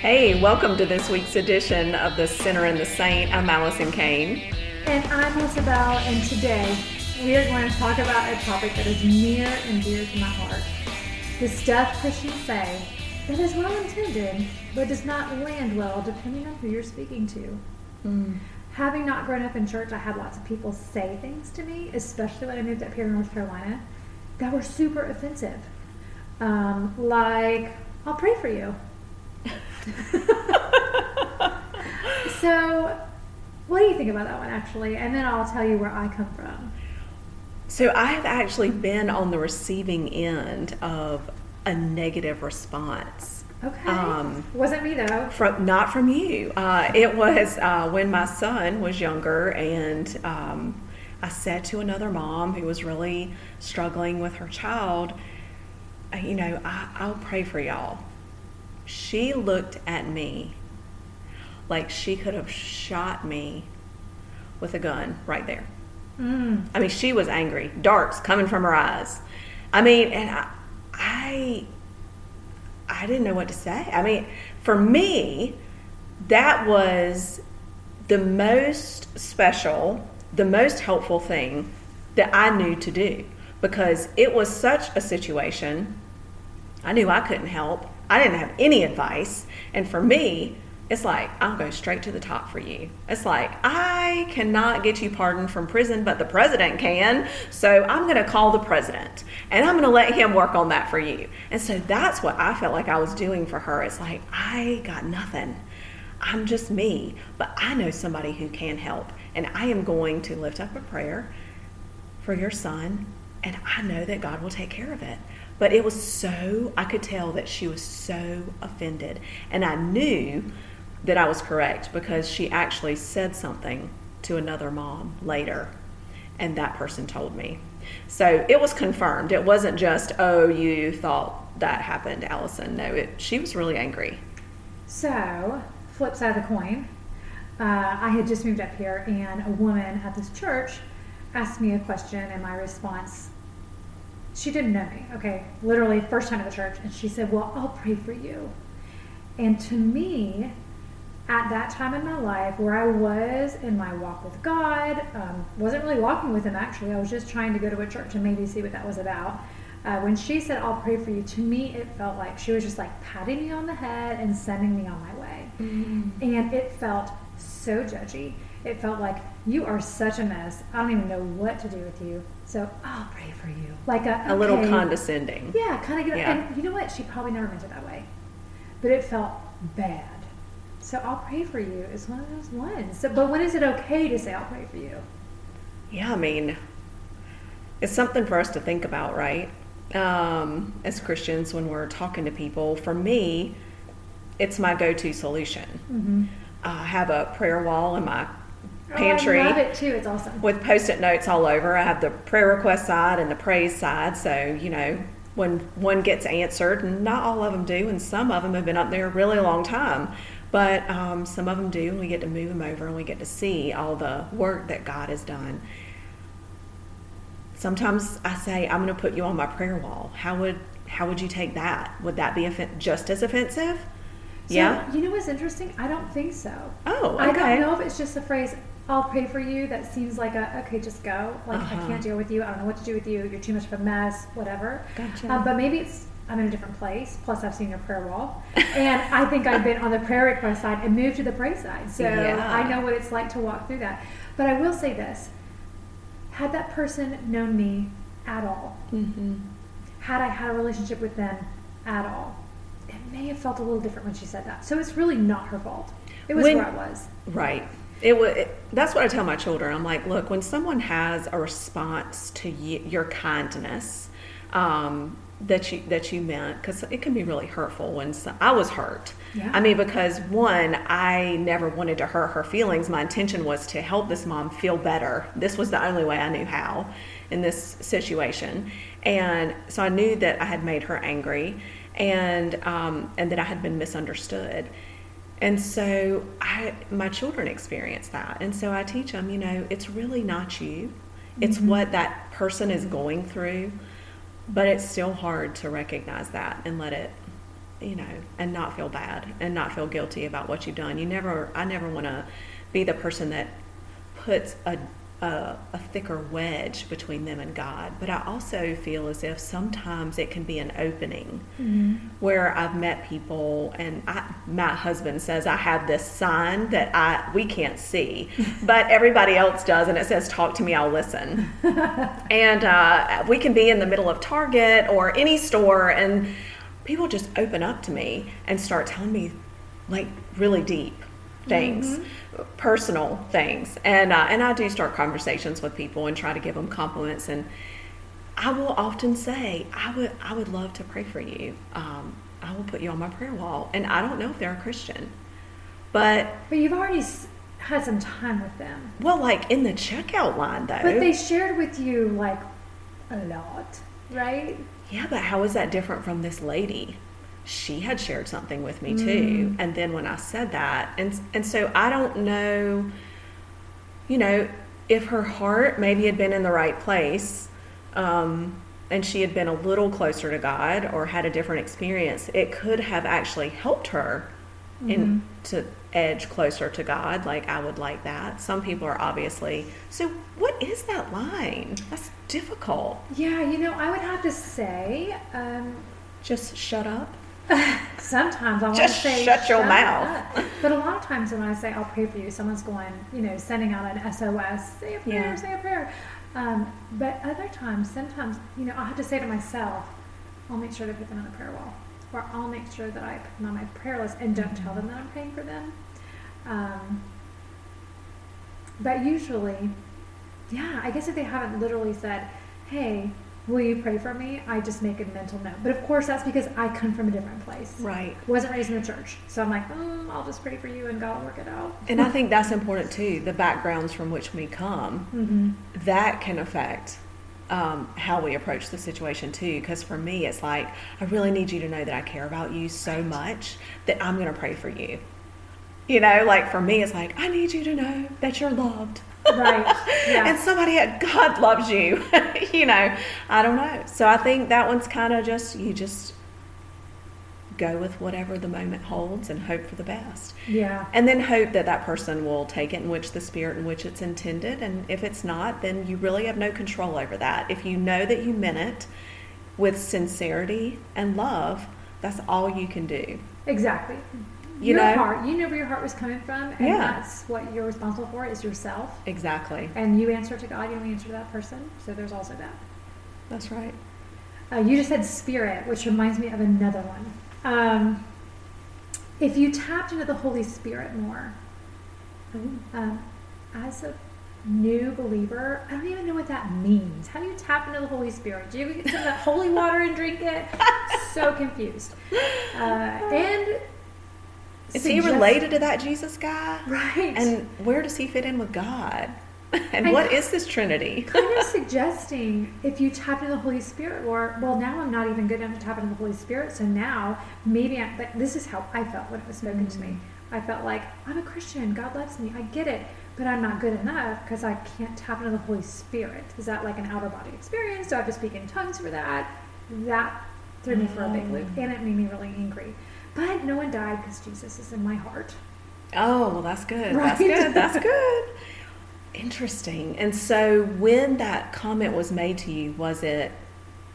Hey, welcome to this week's edition of The Sinner and the Saint. I'm Allison Kane. And I'm Isabel, and today we are going to talk about a topic that is near and dear to my heart. The stuff Christians say that is well intended, but does not land well depending on who you're speaking to. Mm. Having not grown up in church, I had lots of people say things to me, especially when I moved up here in North Carolina, that were super offensive. Um, like, I'll pray for you. so, what do you think about that one, actually? And then I'll tell you where I come from. So, I have actually been on the receiving end of a negative response. Okay. Um, Wasn't me though. From not from you. Uh, it was uh, when my son was younger, and um, I said to another mom who was really struggling with her child, uh, "You know, I, I'll pray for y'all." She looked at me like she could have shot me with a gun right there. Mm. I mean, she was angry, darts coming from her eyes. I mean, and I, I, I didn't know what to say. I mean, for me, that was the most special, the most helpful thing that I knew to do because it was such a situation. I knew I couldn't help. I didn't have any advice. And for me, it's like, I'll go straight to the top for you. It's like, I cannot get you pardoned from prison, but the president can. So I'm going to call the president and I'm going to let him work on that for you. And so that's what I felt like I was doing for her. It's like, I got nothing. I'm just me, but I know somebody who can help. And I am going to lift up a prayer for your son. And I know that God will take care of it. But it was so, I could tell that she was so offended. And I knew that I was correct because she actually said something to another mom later, and that person told me. So it was confirmed. It wasn't just, oh, you thought that happened, Allison. No, it, she was really angry. So, flip side of the coin, uh, I had just moved up here, and a woman at this church asked me a question, and my response, she didn't know me, okay, literally first time at the church, and she said, Well, I'll pray for you. And to me, at that time in my life where I was in my walk with God, um, wasn't really walking with Him actually. I was just trying to go to a church and maybe see what that was about. Uh, when she said, I'll pray for you, to me it felt like she was just like patting me on the head and sending me on my way. Mm-hmm. And it felt so judgy. It felt like, you are such a mess. I don't even know what to do with you. So I'll pray for you. Like a, A little condescending. Yeah, kind of get Yeah. And you know what? She probably never meant it that way. But it felt bad. So I'll pray for you is one of those ones. So, but when is it okay to say I'll pray for you? Yeah, I mean, it's something for us to think about, right? Um, as Christians, when we're talking to people, for me, it's my go to solution. Mm-hmm. I have a prayer wall in my pantry Oh, I love it too. It's awesome. with post it notes all over. I have the prayer request side and the praise side. So, you know, when one gets answered, and not all of them do, and some of them have been up there a really long time, but um, some of them do, and we get to move them over and we get to see all the work that God has done. Sometimes I say, I'm going to put you on my prayer wall. How would how would you take that? Would that be offen- just as offensive? So, yeah. You know what's interesting? I don't think so. Oh, I don't know if it's just a phrase, I'll pray for you, that seems like a, okay, just go. Like, Uh-huh. I can't deal with you. I don't know what to do with you. You're too much of a mess, whatever. Gotcha. Um, but maybe it's, I'm in a different place. Plus, I've seen your prayer wall. and I think I've been on the prayer request side and moved to the praise side. So Yeah. I know what it's like to walk through that. But I will say this had that person known me at all, Mm-hmm. had I had a relationship with them at all, it may have felt a little different when she said that. So it's really not her fault. It was When- where I was. Right. It was. It, that's what I tell my children. I'm like, look, when someone has a response to y- your kindness um, that you that you meant, because it can be really hurtful. When so, I was hurt, Yeah. I mean, because one, I never wanted to hurt her feelings. My intention was to help this mom feel better. This was the only way I knew how in this situation, and so I knew that I had made her angry, and um, and that I had been misunderstood. And so I, my children experience that. And so I teach them, you know, it's really not you. It's mm-hmm. what that person is going through. But it's still hard to recognize that and let it you know, and not feel bad and not feel guilty about what you've done. You never, I never want to be the person that puts a, a, a thicker wedge between them and God. But I also feel as if sometimes it can be an opening where I've met people, and I, my husband says I have this sign that I we can't see, but everybody else does, and it says "Talk to me, I'll listen." and uh, we can be in the middle of Target or any store, and people just open up to me and start telling me like really deep things, personal things, and uh, and I do start conversations with people and try to give them compliments, and I will often say, I would I would love to pray for you. Um, I will put you on my prayer wall, and I don't know if they're a Christian, but But you've already had some time with them. well, like in the checkout line though. But they shared with you like a lot, right? Yeah, but how is that different from this lady? She had shared something with me too, and then when I said that, and and so I don't know, you know, if her heart maybe had been in the right place, um, and she had been a little closer to God or had a different experience, it could have actually helped her in to edge closer to God. Like I would like that. Some people are obviously. So what is that line? That's difficult. Yeah, you know, I would have to say, um, Just shut up. sometimes I want to say, shut your "Shut mouth." up." But a lot of times when I say I'll pray for you, someone's going, you know, sending out an SOS, say a prayer, Yeah. say a prayer. Um, but other times, sometimes, you know, I have to say to myself, I'll make sure to put them on the prayer wall, or I'll make sure that I put them on my prayer list and don't tell them that I'm praying for them. Um, but usually, yeah, I guess if they haven't literally said, "Hey, will you pray for me?" I just make a mental note. But of course, that's because I come from a different place. Right. Wasn't raised in the church, so I'm like, mm, I'll just pray for you and God will work it out. And I think that's important too. The backgrounds from which we come, Mm-hmm. that can affect um, how we approach the situation too. Because for me, it's like, I really need you to know that I care about you so much that I'm going to pray for you. You know, like for me, it's like, I need you to know that you're loved. Right. Yeah. and somebody at God loves you. you know, I don't know. So I think that one's kind of just, you just go with whatever the moment holds and hope for the best. Yeah. And then hope that that person will take it in which the spirit in which it's intended. And if it's not, then you really have no control over that. If you know that you meant it with sincerity and love, that's all you can do. Exactly. You your know? heart, you know where your heart was coming from, and Yeah. that's what you're responsible for is yourself. Exactly. And you answer to God, you don't answer to that person. So there's also that. That's right. Uh, you just said spirit, which reminds me of another one. Um, if you tapped into the Holy Spirit more, um, as a new believer, I don't even know what that means. How do you tap into the Holy Spirit? Do you get some of that holy water and drink it? so confused. Uh, and Is he related to that Jesus guy? Right. And where does he fit in with God? And I- what is this Trinity? kind of suggesting if you tap into the Holy Spirit, or well, now I'm not even good enough to tap into the Holy Spirit, so now maybe I, but this is how I felt when it was spoken to me. I felt like I'm a Christian, God loves me, I get it, but I'm not good enough because I can't tap into the Holy Spirit. Is that like an outer body experience? Do I have to speak in tongues for that? That threw me for a big loop, and it made me really angry. But no one died because Jesus is in my heart. Oh, well, that's good. That's good. That's good. Interesting. And so, when that comment was made to you, was it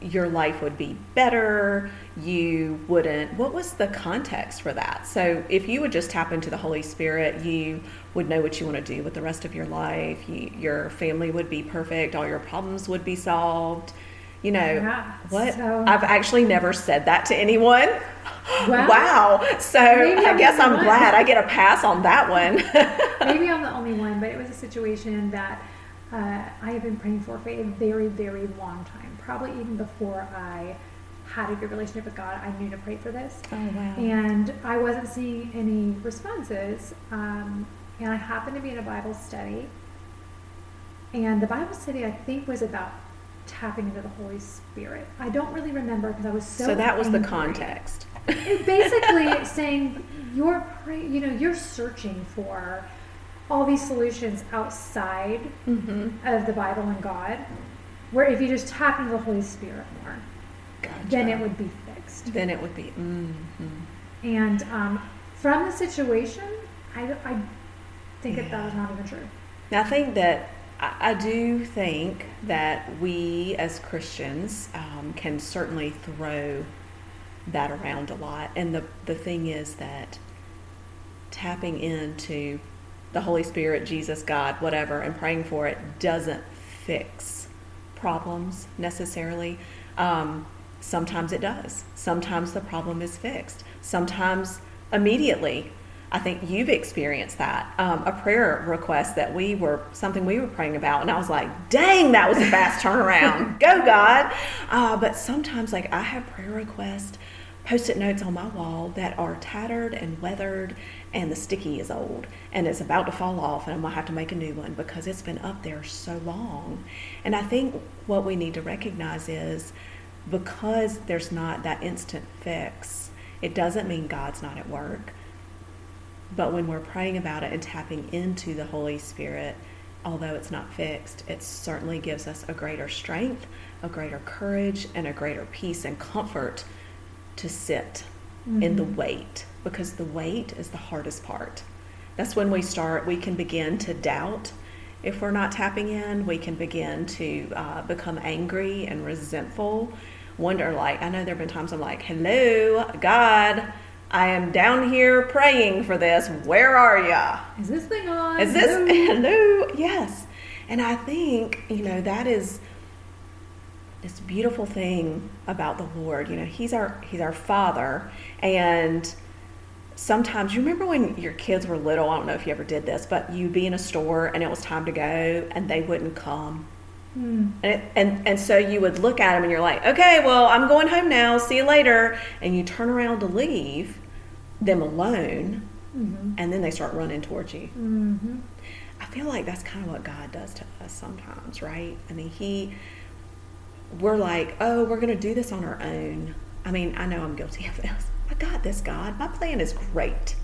your life would be better? You wouldn't. What was the context for that? So, if you would just tap into the Holy Spirit, you would know what you want to do with the rest of your life. You, your family would be perfect. All your problems would be solved. You know, Yeah, what? so- I've actually never said that to anyone. Wow. Wow. So, Maybe I guess I'm one. glad I get a pass on that one. Maybe I'm the only one, but it was a situation that uh, I have been praying for for a very, very long time. Probably even before I had a good relationship with God, I knew to pray for this. Oh wow. And I wasn't seeing any responses. Um, and I happened to be in a Bible study. And the Bible study, I think, was about tapping into the Holy Spirit. I don't really remember because I was so. So, that was the context. It basically saying you're pray, you know you're searching for all these solutions outside Mm-hmm. of the Bible and God, where if you just tap into the Holy Spirit more, then it would be fixed. Then it would be. Mm-hmm. And um, from the situation, I, I think that that was not even true. I think that I, do think that we as Christians um, can certainly throw that around a lot. And the, the thing is that tapping into the Holy Spirit, Jesus, God, whatever, and praying for it doesn't fix problems necessarily. Um, sometimes it does. Sometimes the problem is fixed. Sometimes immediately. I think you've experienced that. Um, a prayer request that we were, something we were praying about, and I was like, dang, that was a fast turnaround. Go, God. Uh, but sometimes, like, I have prayer requests, post it notes on my wall that are tattered and weathered, and the sticky is old and it's about to fall off, and I'm gonna have to make a new one because it's been up there so long. And I think what we need to recognize is because there's not that instant fix, it doesn't mean God's not at work. But when we're praying about it and tapping into the Holy Spirit, although it's not fixed, it certainly gives us a greater strength, a greater courage, and a greater peace and comfort to sit in the wait because the wait is the hardest part. That's when we start, we can begin to doubt if we're not tapping in. We can begin to uh, become angry and resentful. Wonder, like, I know there have been times I'm like, hello, God, I am down here praying for this. Where are ya? Is this thing on? Is this No. hello? Yes. And I think, you know, that is this beautiful thing about the Lord. You know, He's our He's our Father. And sometimes you remember when your kids were little, I don't know if you ever did this, but you'd be in a store and it was time to go and they wouldn't come. Hmm. And, it, and and so you would look at them and you're like, okay, well, I'm going home now. See you later. And you turn around to leave them alone, Mhm. and then they start running towards you. Mhm. I feel like that's kind of what God does to us sometimes, right? I mean, He, we're like, oh, we're going to do this on our own. I mean, I know I'm guilty of this. I got this, God. My plan is great.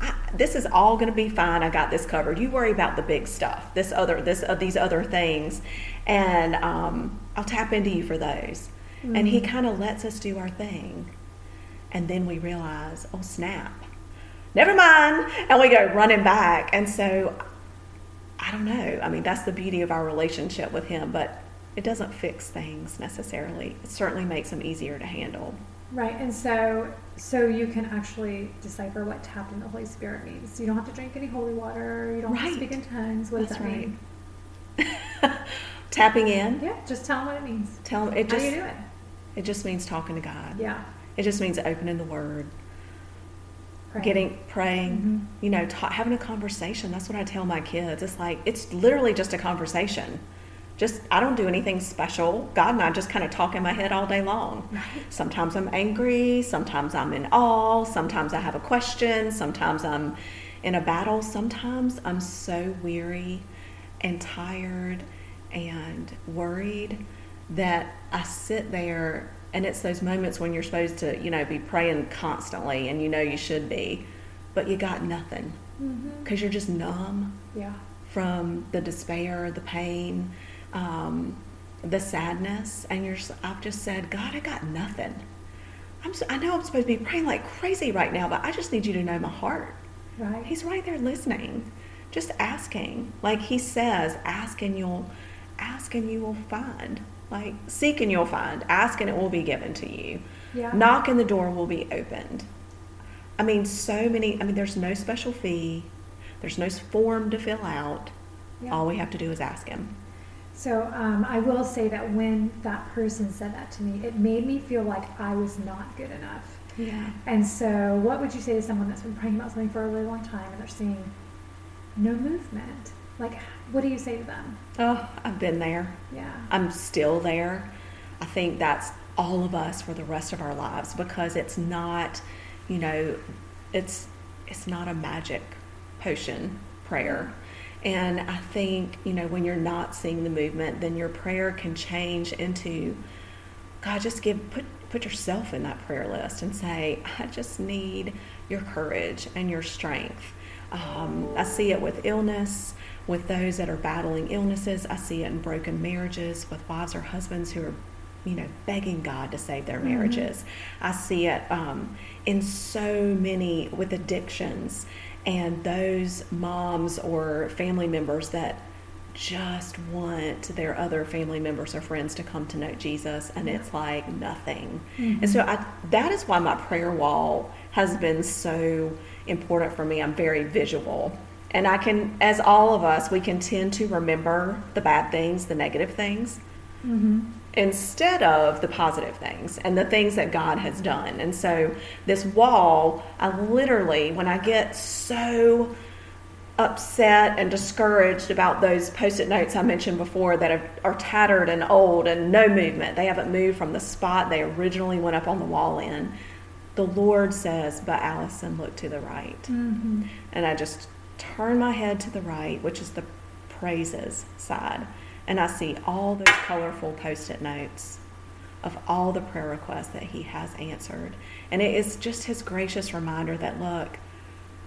I, this is all going to be fine. I got this covered. You worry about the big stuff, this other, this, uh, these other things, and um, I'll tap into you for those. And He kind of lets us do our thing, and then we realize, oh snap, never mind, and we go running back. And so I don't know. I mean, that's the beauty of our relationship with Him, but it doesn't fix things necessarily. It certainly makes them easier to handle. Right, and so so you can actually decipher what tapped in the Holy Spirit means. You don't have to drink any holy water. You don't have to speak in tongues. What does that right. mean? Tapping in, Yeah, just tell them what it means. tell them it How just do you do it? it just means talking to God. Yeah, It just means opening the Word, pray. getting praying, Mhm. you know, ta- having a conversation. That's what I tell my kids. It's like it's literally just a conversation. Just I don't do anything special. God and I just kind of talk in my head all day long. Right. Sometimes I'm angry, sometimes I'm in awe, sometimes I have a question, sometimes I'm in a battle, sometimes I'm so weary and tired and worried that I sit there and it's those moments when you're supposed to, you know, be praying constantly and you know you should be, but you got nothing because you're just numb Yeah. from the despair, the pain, um, the sadness, and you're. I've just said, God, I got nothing. I'm. s- I know I'm supposed to be praying like crazy right now, but I just need you to know my heart. Right. He's right there listening, just asking. Like He says, ask and you'll, ask and you will find. Like seek and you'll find. Ask and it will be given to you. Yeah. Knock and the door will be opened. I mean, so many. I mean, there's no special fee. There's no form to fill out. Yeah. All we have to do is ask him. So um, I will say that when that person said that to me, it made me feel like I was not good enough. Yeah. And so, what would you say to someone that's been praying about something for a really long time and they're seeing no movement? Like, what do you say to them? Oh, I've been there. Yeah. I'm still there. I think that's all of us for the rest of our lives because it's not, you know, it's it's not a magic potion prayer. And I think, you know, when you're not seeing the movement, then your prayer can change into God, just give put put yourself in that prayer list and say, I just need your courage and your strength. Um, I see it with illness, with those that are battling illnesses. I see it in broken marriages, with wives or husbands who are you know, begging God to save their marriages. I see it um, in so many with addictions and those moms or family members that just want their other family members or friends to come to know Jesus, and it's like nothing. And so I, that is why my prayer wall has been so important for me. I'm very visual. And I can, as all of us, we can tend to remember the bad things, the negative things, instead of the positive things and the things that God has done. And so this wall, I literally, when I get so upset and discouraged about those post-it notes I mentioned before that are, are tattered and old and no movement. They haven't moved from the spot they originally went up on the wall in. The Lord says, "But Allison, look to the right." Mm-hmm. And I just turn my head to the right, which is the praises side, and I see all those colorful post-it notes of all the prayer requests that He has answered. And it is just His gracious reminder that look,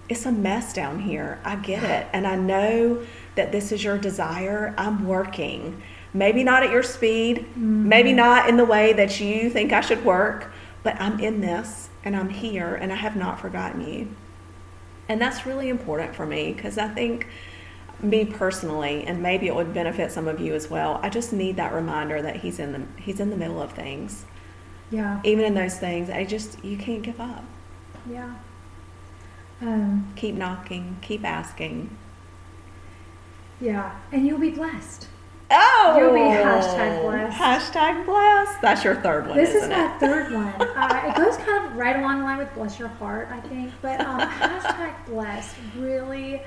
it's a mess down here. I get it. And I know that this is your desire. I'm working. Maybe not at your speed, maybe mm-hmm. not in the way that you think I should work, but I'm in this and I'm here and I have not forgotten you. And that's really important for me because I think me personally and maybe it would benefit some of you as well. I just need that reminder that he's in the he's in the middle of things. Yeah. Even in those things, I just you can't give up. Yeah. Um, Keep knocking, keep asking. yeah. And you'll be blessed. Oh, You'll be hashtag blessed. Hashtag blessed. That's your third one, This is my it? third one. Uh, it goes kind of right along the line with bless your heart, I think. But um, hashtag blessed really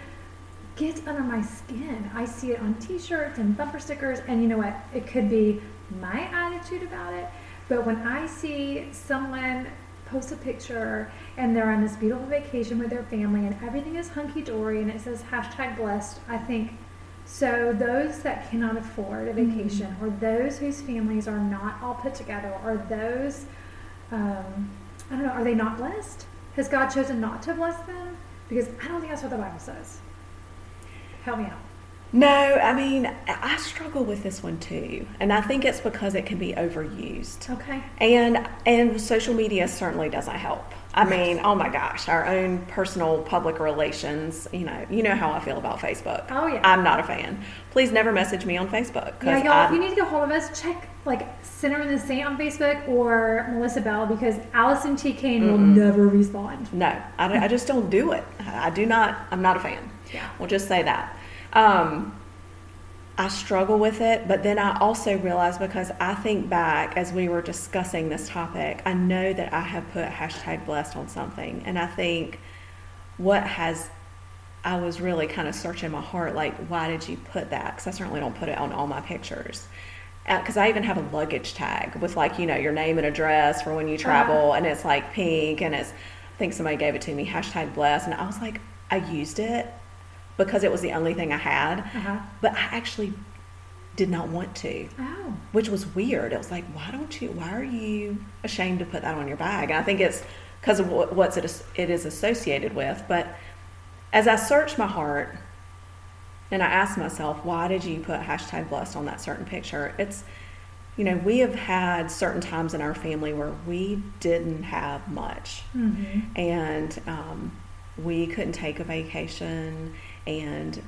gets under my skin. I see it on T-shirts and bumper stickers, and you know what? It could be my attitude about it, but when I see someone post a picture and they're on this beautiful vacation with their family and everything is hunky dory and it says hashtag blessed, I think. So those that cannot afford a vacation, or those whose families are not all put together, or those, um, I don't know, are they not blessed? Has God chosen not to bless them? Because I don't think that's what the Bible says. Help me out. No, I mean, I struggle with this one too. And I think it's because it can be overused. Okay. And and social media certainly doesn't help. I mean, oh my gosh, our own personal public relations, you know, you know how I feel about Facebook. Oh, yeah. I'm not a fan. Please never message me on Facebook. Yeah, y'all, I- if you need to get hold of us, check like Sinner in the Saint on Facebook or Melissa Bell because Allison T. Kane will never respond. No, I, I just don't do it. I do not. I'm not a fan. Yeah. We'll just say that. Um, I struggle with it, but then I also realize because I think back as we were discussing this topic, I know that I have put hashtag blessed on something, and I think what has I was really kind of searching my heart, like, why did you put that? Because I certainly don't put it on all my pictures. Uh, because I even have a luggage tag with, like, you know, your name and address for when you uh-huh. travel, and it's like pink, and it's, I think somebody gave it to me, hashtag blessed. And I was like, I used it because it was the only thing I had, Uh-huh. but I actually did not want to Oh. which was weird. It was like, why don't you? Why are you ashamed to put that on your bag? And I think it's because of what what's it is- it is associated with. But as I searched my heart and I asked myself, why did you put hashtag blessed on that certain picture? It's you know, we have had certain times in our family where we didn't have much Mm-hmm. and um, we couldn't take a vacation and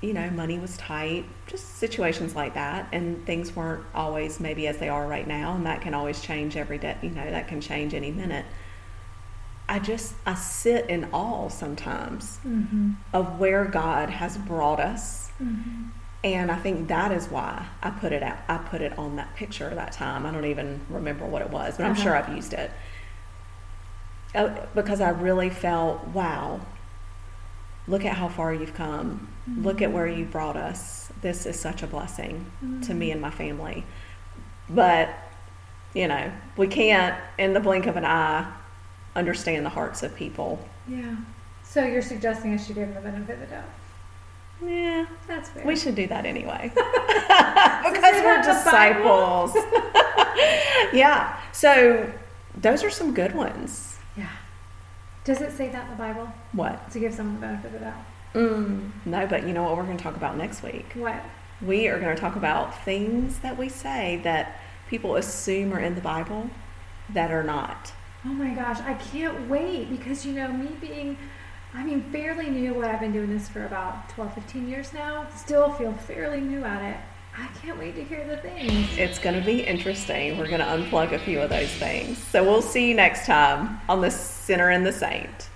you know money was tight just situations like that and things weren't always maybe as they are right now and that can always change every day you know that can change any minute i just i sit in awe sometimes Mm-hmm. of where god has brought us Mm-hmm. and I think that is why I put it out. I put it on that picture that time. I don't even remember what it was, but I'm Uh-huh. sure I've used it uh, because I really felt, wow, look at how far you've come. Look at where you brought us. This is such a blessing to me and my family. But you know, we can't, in the blink of an eye, understand the hearts of people. Yeah. So you're suggesting I should give them the benefit of the doubt? Yeah, That's fair. We should do that anyway. Because we're that in the Bible? disciples. yeah. So those are some good ones. Yeah. Does it say that in the Bible What? to give someone the benefit of the doubt? Mm, no, but you know what we're going to talk about next week? What? We are going to talk about things that we say that people assume are in the Bible that are not. Oh my gosh, I can't wait because you know, me being, I mean, fairly new, what I've been doing this for about 12, 15 years now, still feel fairly new at it. I can't wait to hear the things. It's going to be interesting. We're going to unplug a few of those things. So we'll see you next time on The Sinner and the Saint.